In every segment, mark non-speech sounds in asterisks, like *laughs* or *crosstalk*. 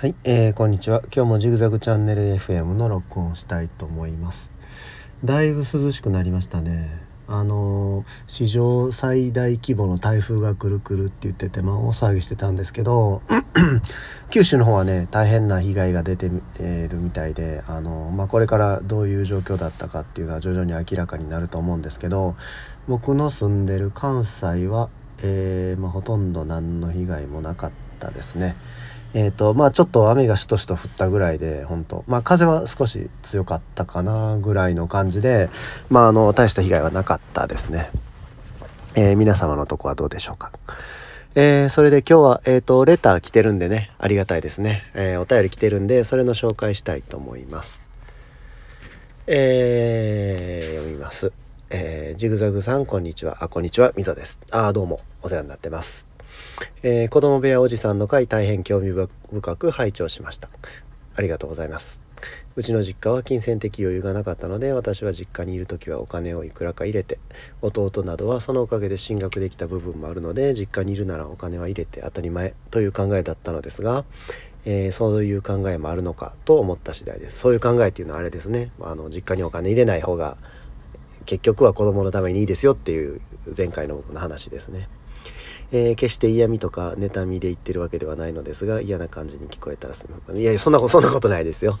はい、えー、こんにちは。今日もジグザグチャンネル FM の録音をしたいと思います。だいぶ涼しくなりましたね。あのー、史上最大規模の台風が来る来るって言ってて、まあ大騒ぎしてたんですけど、*clears throat* 九州の方はね、大変な被害が出てるみたいで、あのー、まあこれからどういう状況だったかっていうのは徐々に明らかになると思うんですけど、僕の住んでる関西は、えー、まあ、ほとんど何の被害もなかったですね。えっ、ー、とまあちょっと雨がしとしと降ったぐらいで本当まあ風は少し強かったかなぐらいの感じでまああの大した被害はなかったですね。えー、皆様のとこはどうでしょうか。えー、それで今日は、えっ、ー、と、レター来てるんでね、ありがたいですね。えー、お便り来てるんで、それの紹介したいと思います。えー、読みます。えー、ジグザグさん、こんにちは。あ、こんにちは。みぞです。あ、どうも、お世話になってます。えー、子供部屋おじさんの回大変興味深く拝聴しました。ありがとうございます。うちの実家は金銭的余裕がなかったので私は実家にいる時はお金をいくらか入れて弟などはそのおかげで進学できた部分もあるので実家にいるならお金は入れて当たり前という考えだったのですが、えー、そういう考えもあるのかと思った次第です。そういう考えっていうのはあれですね。あの実家にお金入れない方が結局は子供のためにいいですよっていう前回の僕の話ですね。えー、決して嫌味とか妬みで言ってるわけではないのですが嫌な感じに聞こえたらすむいやそんなことそんなことないですよ、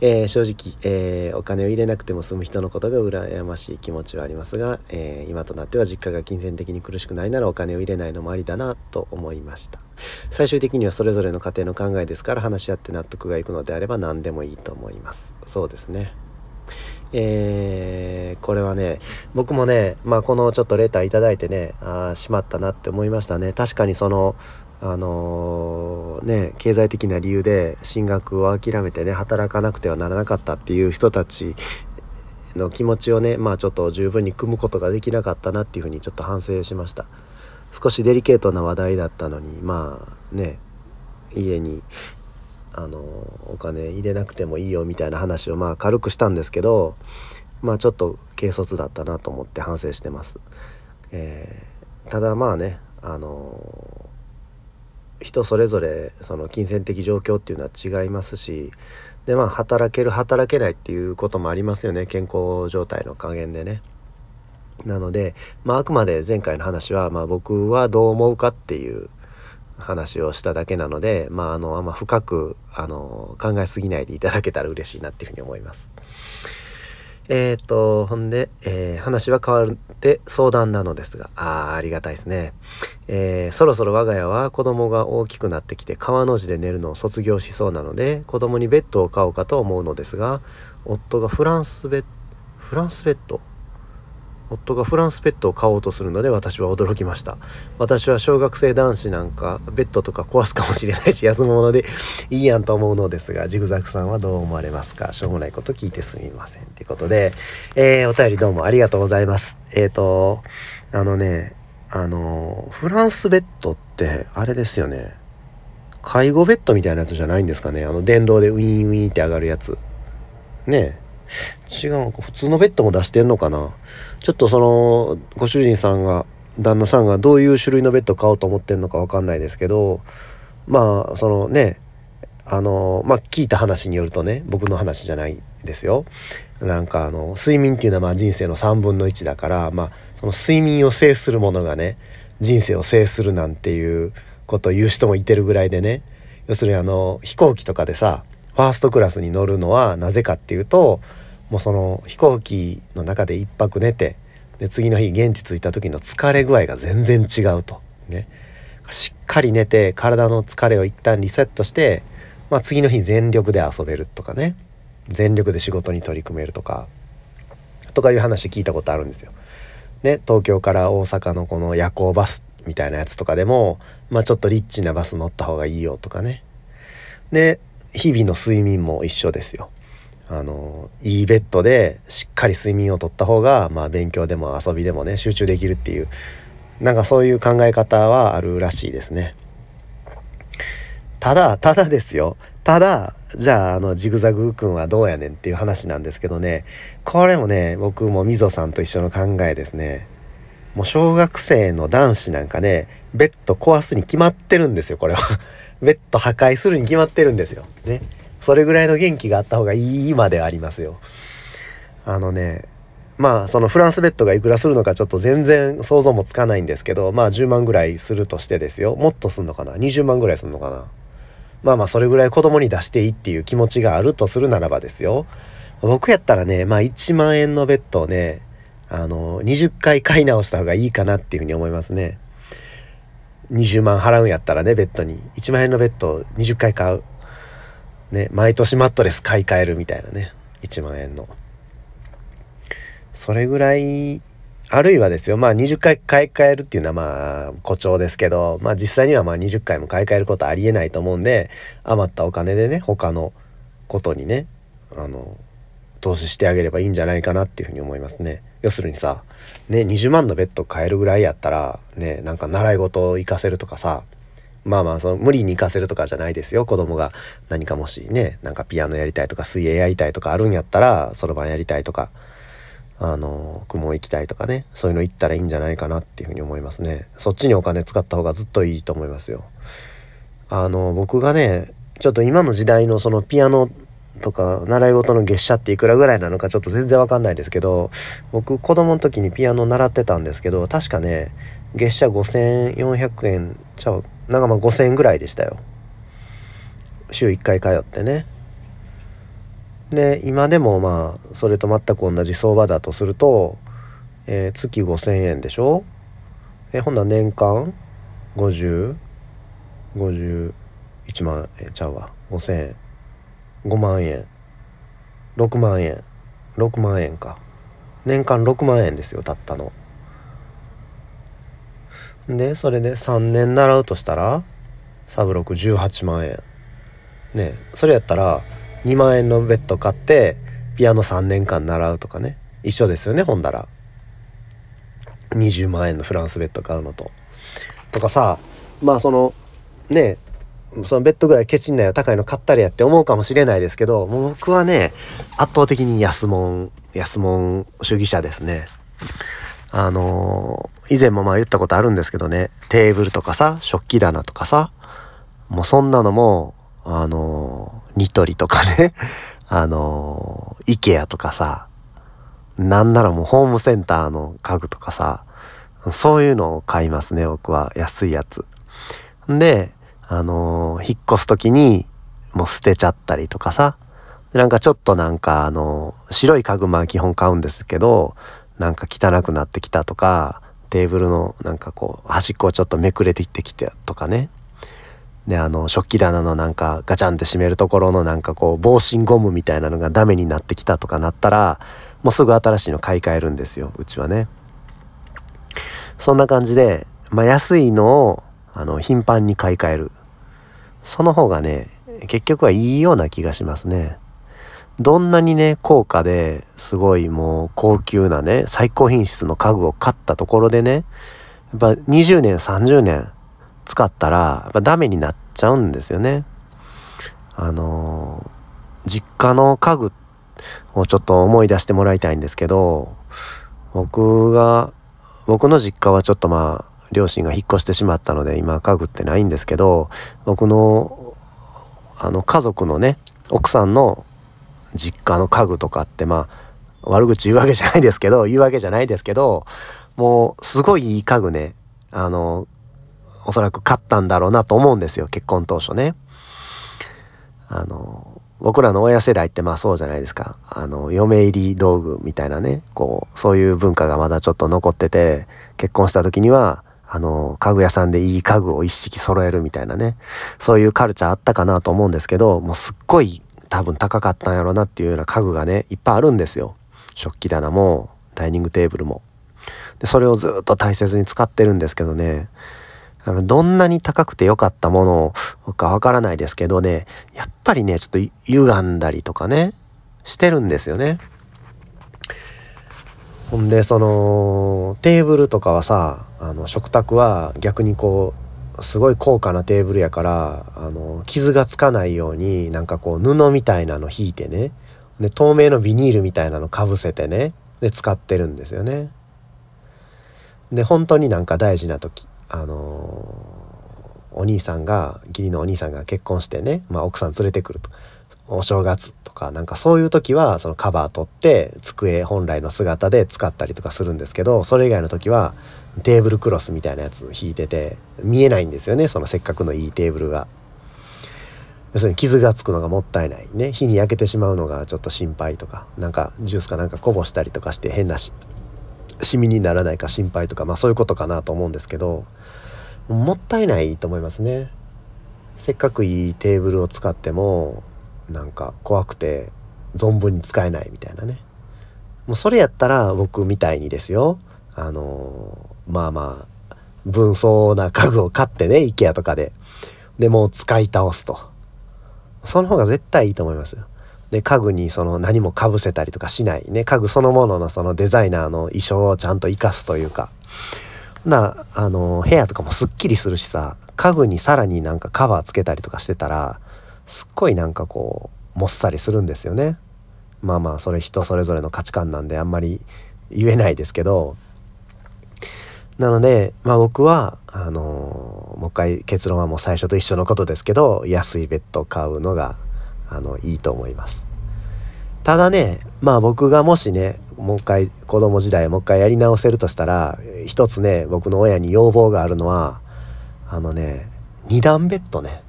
えー、正直、えー、お金を入れなくても済む人のことが羨ましい気持ちはありますが、え今となっては実家が金銭的に苦しくないならお金を入れないのもありだなと思いました。最終的にはそれぞれの家庭の考えですから話し合って納得がいくのであれば何でもいいと思います。そうですね。えー、これはね、僕もね、まあこのちょっとレターいただいてね、ああ、しまったなって思いましたね。確かにその、あのー、ね、経済的な理由で進学を諦めてね、働かなくてはならなかったっていう人たちの気持ちをね、まあちょっと十分に組むことができなかったなっていうふうにちょっと反省しました。少しデリケートな話題だったのに、まあね、家にあのお金入れなくてもいいよみたいな話をまあ軽くしたんですけどまあちょっと軽率だったなと思って反省してます。えー、ただまあねあの人それぞれその金銭的状況っていうのは違いますしでまあ働ける働けないっていうこともありますよね健康状態の加減でね。なので、まあ、あくまで前回の話は、まあ、僕はどう思うかっていう話をしただけなので、まあ、あの、あんま深く、あの、考えすぎないでいただけたら嬉しいなっていうふうに思います。えっ、と、ほんで、えー、話は変わって相談なのですが、ああ、ありがたいですね。えー、そろそろ我が家は子供が大きくなってきて川の字で寝るのを卒業しそうなので、子供にベッドを買おうかと思うのですが、夫がフランスベッド、フランスベッド？夫がフランスペットを買おうとするので私は驚きました。私は小学生男子なんかベッドとか壊すかもしれないし休むものでいいやんと思うのですがジグザグさんはどう思われますか？しょうもないこと聞いてすみませんということで、えー、お便りどうもありがとうございます。えっ、ー、とあのねあのフランスベッドってあれですよね。介護ベッドみたいなやつじゃないんですかね？あの電動でウィンウィンって上がるやつ。ねえ。違う普通のベッドも出してんのかな？ちょっとそのご主人さんが旦那さんがどういう種類のベッド買おうと思ってんのか分かんないですけどまあそのねあのまあ聞いた話によるとね僕の話じゃないですよ。なんかあの睡眠っていうのはまあ人生の3分の1だからまあその睡眠を制するものがね人生を制するなんていうことを言う人もいてるぐらいでね要するにあの飛行機とかでさファーストクラスに乗るのはなぜかっていうともうその飛行機の中で1泊寝てで次の日現地着いた時の疲れ具合が全然違うと。ね、しっかり寝て体の疲れを一旦リセットして、まあ、次の日全力で遊べるとかね全力で仕事に取り組めるとかとかいう話聞いたことあるんですよ。ね、東京から大阪のこの夜行バスみたいなやつとかでも、まあ、ちょっとリッチなバス乗った方がいいよとかね。で日々の睡眠も一緒ですよ。あのいいベッドでしっかり睡眠をとった方が、まあ、勉強でも遊びでもね集中できるっていうなんかそういう考え方はあるらしいですね。ただただですよただじゃああのジグザグ君はどうやねんっていう話なんですけどねこれもね僕もみぞさんと一緒の考えですね。もう小学生の男子なんかねベッド壊すに決まってるんですよこれは。ベッド破壊するに決まってるんですよ。ね。それぐらいの元気があった方がいいまでありますよ。あのね、まあそのフランスベッドがいくらするのかちょっと全然想像もつかないんですけど、まあ10万ぐらいするとしてですよ。もっとすんのかな ?20 万ぐらいすんのかな？まあまあそれぐらい子供に出していいっていう気持ちがあるとするならばですよ。僕やったらね、まあ1万円のベッドをね、あの、20回買い直した方がいいかなっていうふうに思いますね。20万払うんやったらね、ベッドに。1万円のベッドを20回買う。ね、毎年マットレス買い替えるみたいなね。1万円の。それぐらい、あるいはですよ、まあ20回買い替えるっていうのはまあ誇張ですけど、まあ実際にはまあ20回も買い替えることありえないと思うんで、余ったお金でね、他のことにね、あの、投資してあげればいいんじゃないかなっていうふうに思いますね。要するにさ、ね、20万のベッド買えるぐらいやったら、ね、なんか習い事を行かせるとかさ、まあまあその無理に行かせるとかじゃないですよ。子供が何かもしねなんかピアノやりたいとか水泳やりたいとかあるんやったらそろばんやりたいとかあの雲行きたいとかねそういうの行ったらいいんじゃないかなっていうふうに思いますね。そっちにお金使った方がずっといいと思いますよ。あの僕がねちょっと今の時代のそのピアノとか習い事の月謝っていくらぐらいなのかちょっと全然わかんないですけど僕子供の時にピアノ習ってたんですけど確かね月謝5400円ちゃうなんかまあ5000円ぐらいでしたよ。週1回通ってね。で今でもまあそれと全く同じ相場だとすると、えー、月5,000円でしょ？えー、ほんな年間？5051万？円ちゃうわ。5,000円。5万円。6万円。6万円か。年間6万円ですよたったの。でそれで3年習うとしたらサブロク18万円。ねそれやったら2万円のベッド買ってピアノ3年間習うとかね。一緒ですよねほんだら。20万円のフランスベッド買うのと。とかさまあそのねそのベッドぐらいケチんなよ高いの買ったりやって思うかもしれないですけどもう僕はね圧倒的に安物安物主義者ですねあのー、以前もまあ言ったことあるんですけどねテーブルとかさ食器棚とかさもうそんなのもあのニトリとかね *laughs* あのイケアとかさなんならもうホームセンターの家具とかさそういうのを買いますね僕は安いやつ。であの引っ越す時にもう捨てちゃったりとかさなんかちょっとなんかあの白い家具まあ基本買うんですけどなんか汚くなってきたとかテーブルのなんかこう端っこをちょっとめくれてきてきてとかねであの食器棚のなんかガチャンって閉めるところのなんかこう防振ゴムみたいなのがダメになってきたとかなったらもうすぐ新しいの買い替えるんですようちはね。そんな感じで、まあ、安いのをあの頻繁に買い替えるその方がね結局はいいような気がしますね。どんなにね高価ですごいもう高級なね最高品質の家具を買ったところでねやっぱ20年30年使ったらやっぱダメになっちゃうんですよね。あの実家の家具をちょっと思い出してもらいたいんですけど僕が僕の実家はちょっとまあ両親が引っ越してしまったので今家具ってないんですけど僕のあの家族のね奥さんの実家の家具とかってまあ悪口言うわけじゃないですけど言うわけじゃないですけどもうすごいいい家具ねあのおそらく買ったんだろうなと思うんですよ結婚当初ね。あの僕らの親世代ってまあそうじゃないですかあの嫁入り道具みたいなねこうそういう文化がまだちょっと残ってて結婚した時にはあの家具屋さんでいい家具を一式揃えるみたいなね。そういうカルチャーあったかなと思うんですけどもうすっごい多分高かったんやろなっていうような家具がねいっぱいあるんですよ。食器棚もダイニングテーブルも。でそれをずっと大切に使ってるんですけどね。どんなに高くて良かったものかわからないですけどね、やっぱりね、ちょっと歪んだりとかね、してるんですよね。ほんで、その、テーブルとかはさ、あの、食卓は逆にこう、すごい高価なテーブルやから、あの、傷がつかないように、なんかこう、布みたいなの引いてね、で、透明のビニールみたいなのかぶせてね、で、使ってるんですよね。で、本当になんか大事な時、あのお兄さんが義理のお兄さんが結婚してね、まあ、奥さん連れてくると。お正月。かなんかそういう時はそのカバー取って机本来の姿で使ったりとかするんですけどそれ以外の時はテーブルクロスみたいなやつ引いてて見えないんですよねそのせっかくのいいテーブルが。要するに傷がつくのがもったいないね火に焼けてしまうのがちょっと心配とかなんかジュースかなんかこぼしたりとかして変なしシミにならないか心配とかまあそういうことかなと思うんですけどもったいないと思いますねせっかくいいテーブルを使ってもなんか怖くて存分に使えないみたいなね。もうそれやったら僕みたいにですよ。あのまあまあ分相な家具を買ってね IKEA とかで。でもう使い倒すと。その方が絶対いいと思いますよ。で家具にその何もかぶせたりとかしない。ね家具そのもののそのデザイナーの衣装をちゃんと生かすというか。なあの部屋とかもすっきりするしさ家具にさらになんかカバーつけたりとかしてたらすっごいなんかこうもっさりするんですよね。まあまあそれ人それぞれの価値観なんであんまり言えないですけどなので、まあ僕は、あのー、もう一回結論はもう最初と一緒のことですけど、安いベッド買うのが、あの、いいと思います。ただね、まあ僕がもしね、もう一回子供時代もう一回やり直せるとしたら、一つね、僕の親に要望があるのは、あのね、二段ベッドね。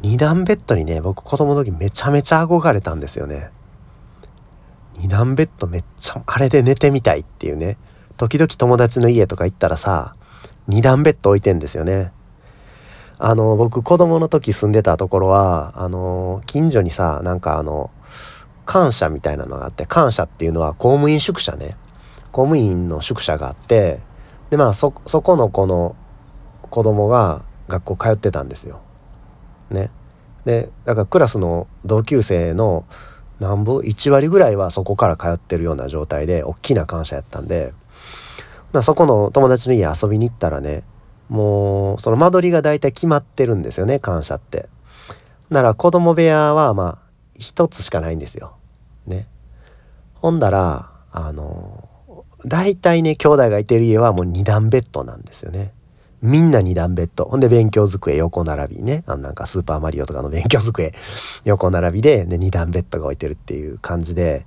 二段ベッドにね、僕子供の時めちゃめちゃ憧れたんですよね。二段ベッドめっちゃ、あれで寝てみたいっていうね。時々友達の家とか行ったらさ、二段ベッド置いてんですよね。あの、僕子供の時住んでたところは、あの、近所にさ、なんかあの、感謝みたいなのがあって、感謝っていうのは公務員宿舎ね。公務員の宿舎があって、で、まあそ、そこの子の子供が学校通ってたんですよ。ね。で、だからクラスの同級生のなんぼ1割ぐらいはそこから通ってるような状態で、大きな感謝やったんで、そこの友達の家遊びに行ったらねもうその間取りが大体決まってるんですよね感謝って。なら子供部屋はまあ一つしかないんですよ。ね。ほんだらあの大体ね兄弟がいてる家はもう二段ベッドなんですよね。みんな二段ベッド。ほんで勉強机横並びね。あなんかスーパーマリオとかの勉強机 *laughs* 横並びで、で二段ベッドが置いてるっていう感じで、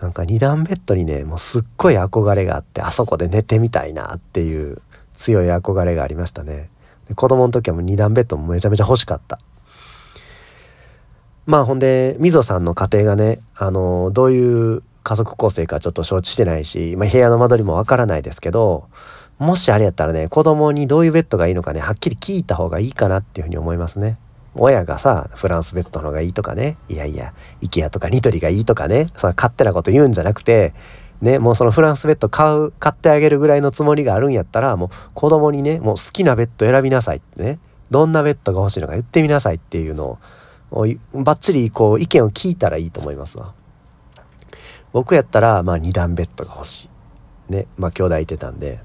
なんか二段ベッドにねもうすっごい憧れがあってあそこで寝てみたいなっていう強い憧れがありましたねで子供の時はもう二段ベッドもめちゃめちゃ欲しかったまあほんでみぞさんの家庭がねあのどういう家族構成かちょっと承知してないし、まあ、部屋の間取りもわからないですけどもしあれやったらね子供にどういうベッドがいいのかねはっきり聞いた方がいいかなっていうふうに思いますね。親がさ、フランスベッドの方がいいとかね、いやいや、イケアとかニトリがいいとかね、その勝手なこと言うんじゃなくて、ね、もうそのフランスベッド買う、買ってあげるぐらいのつもりがあるんやったら、もう子供にね、もう好きなベッド選びなさいってね、どんなベッドが欲しいのか言ってみなさいっていうのを、バッチリこう意見を聞いたらいいと思いますわ。僕やったら、まあ二段ベッドが欲しい。ね、まあ兄弟いてたんで、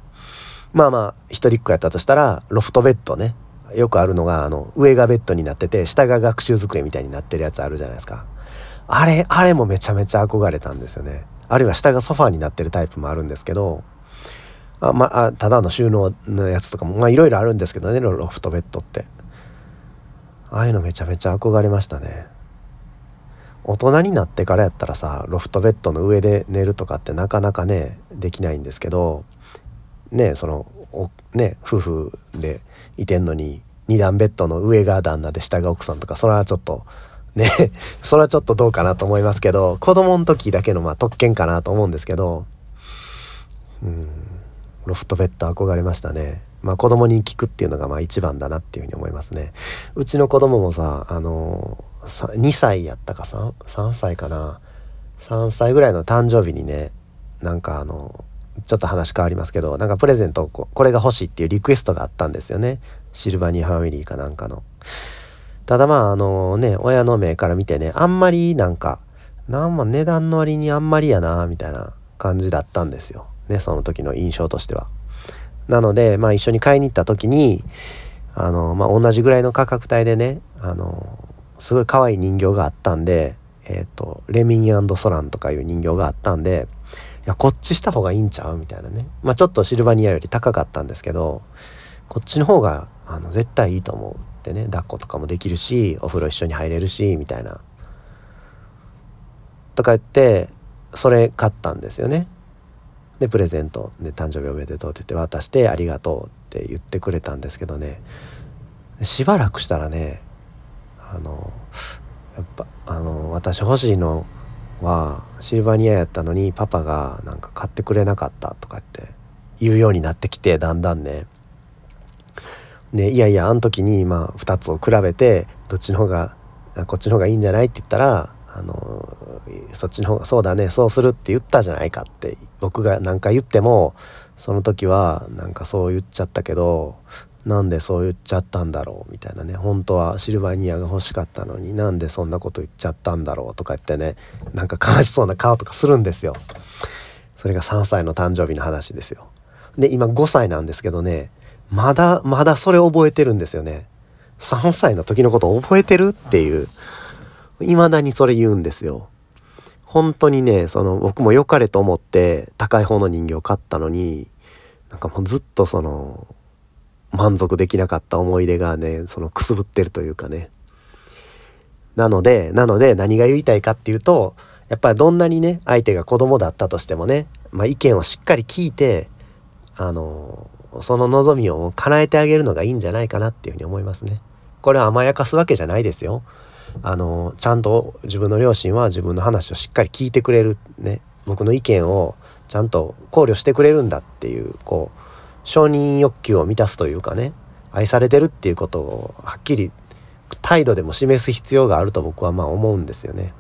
まあまあ一人っ子やったとしたら、ロフトベッドね。よくあるのが、あの、上がベッドになってて、下が学習机みたいになってるやつあるじゃないですか。あれ、あれもめちゃめちゃ憧れたんですよね。あるいは下がソファーになってるタイプもあるんですけど、あまあ、ただの収納のやつとかも、まあいろいろあるんですけどね、ロフトベッドって。ああいうのめちゃめちゃ憧れましたね。大人になってからやったらさ、ロフトベッドの上で寝るとかってなかなかね、できないんですけど、ね、その、ね、夫婦でいてんのに2段ベッドの上が旦那で下が奥さんとかそれはちょっとね *laughs* それはちょっとどうかなと思いますけど子供の時だけのまあ特権かなと思うんですけどうんロフトベッド憧れましたね。まあ子供に聞くっていうのがまあ一番だなっていうふうに思いますね。うちの子供もさあの2歳やったか 3, 3歳かな。3歳ぐらいの誕生日にねなんかあのちょっと話変わりますけどなんかプレゼントこれが欲しいっていうリクエストがあったんですよね。シルバニーファミリーかなんかの。ただまああのね親の目から見てねあんまりなんかなんも値段の割にあんまりやなみたいな感じだったんですよ。ねその時の印象としては。なのでまあ一緒に買いに行った時にあのまあ同じぐらいの価格帯でねあのすごい可愛い人形があったんでえっ、ー、とレミンソランとかいう人形があったんでや、こっちした方がいいんちゃう？みたいなね。まあちょっとシルバニアより高かったんですけど、こっちの方があの絶対いいと思うってね抱っことかもできるしお風呂一緒に入れるしみたいな。とか言ってそれ買ったんですよね。でプレゼントで誕生日おめでとうって言って渡してありがとうって言ってくれたんですけどね。しばらくしたらねあのやっぱあの私欲しいのはシルバニアやったのにパパがなんか買ってくれなかったとかって言うようになってきてだんだんね。でいやいやあの時にまあ2つを比べてどっちの方がこっちの方がいいんじゃないって言ったらあのそっちの方がそうだねそうするって言ったじゃないかって僕が何か言ってもその時はなんかそう言っちゃったけどなんでそう言っちゃったんだろうみたいなね本当はシルバニアが欲しかったのになんでそんなこと言っちゃったんだろうとか言ってねなんか悲しそうな顔とかするんですよ。それが3歳の誕生日の話ですよ。で今5歳なんですけどねまだまだそれ覚えてるんですよね。3歳の時のこと覚えてるっていう未だにそれ言うんですよ。本当にねその僕も良かれと思って高い方の人形を買ったのになんかもうずっとその満足できなかった思い出がねそのくすぶってるというかねなのでなので何が言いたいかっていうとやっぱりどんなにね相手が子供だったとしてもね、まあ、意見をしっかり聞いてあのその望みを叶えてあげるのがいいんじゃないかなっていうふうに思いますね。これは甘やかすわけじゃないですよ。あのちゃんと自分の両親は自分の話をしっかり聞いてくれるね僕の意見をちゃんと考慮してくれるんだっていうこう承認欲求を満たすというかね愛されてるっていうことをはっきり態度でも示す必要があると僕はまあ思うんですよね。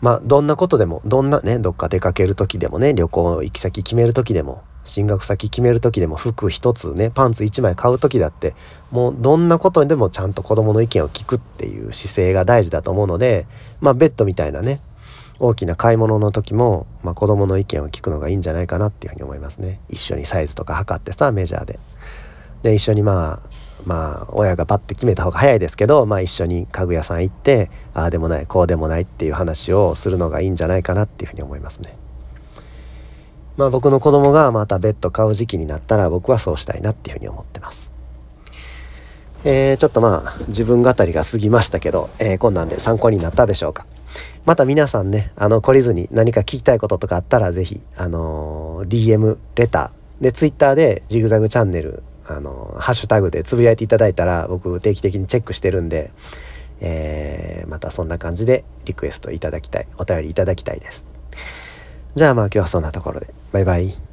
まあどんなことでもどんなねどっか出かける時でもね旅行行き先決める時でも進学先決める時でも服一つねパンツ一枚買う時だってもうどんなことでもちゃんと子供の意見を聞くっていう姿勢が大事だと思うのでまあベッドみたいなね大きな買い物の時も、まあ、子供の意見を聞くのがいいんじゃないかなっていうふうに思いますね一緒にサイズとか測ってさメジャーでで一緒にまあまあ親がパッて決めた方が早いですけど、まあ、一緒に家具屋さん行ってああでもないこうでもないっていう話をするのがいいんじゃないかなっていうふうに思いますね。まあ僕の子供がまたベッド買う時期になったら僕はそうしたいなっていうふうに思ってます。えー、ちょっとまあ自分語りが過ぎましたけど、えー、こんなんで参考になったでしょうか。また皆さんね、あの、懲りずに何か聞きたいこととかあったら、ぜひ、あのー、DM、レター、で、Twitter でジグザグチャンネル、あのー、ハッシュタグでつぶやいていただいたら、僕定期的にチェックしてるんで、えー、またそんな感じでリクエストいただきたい、お便りいただきたいです。じゃあまあ今日はそんなところで、バイバイ。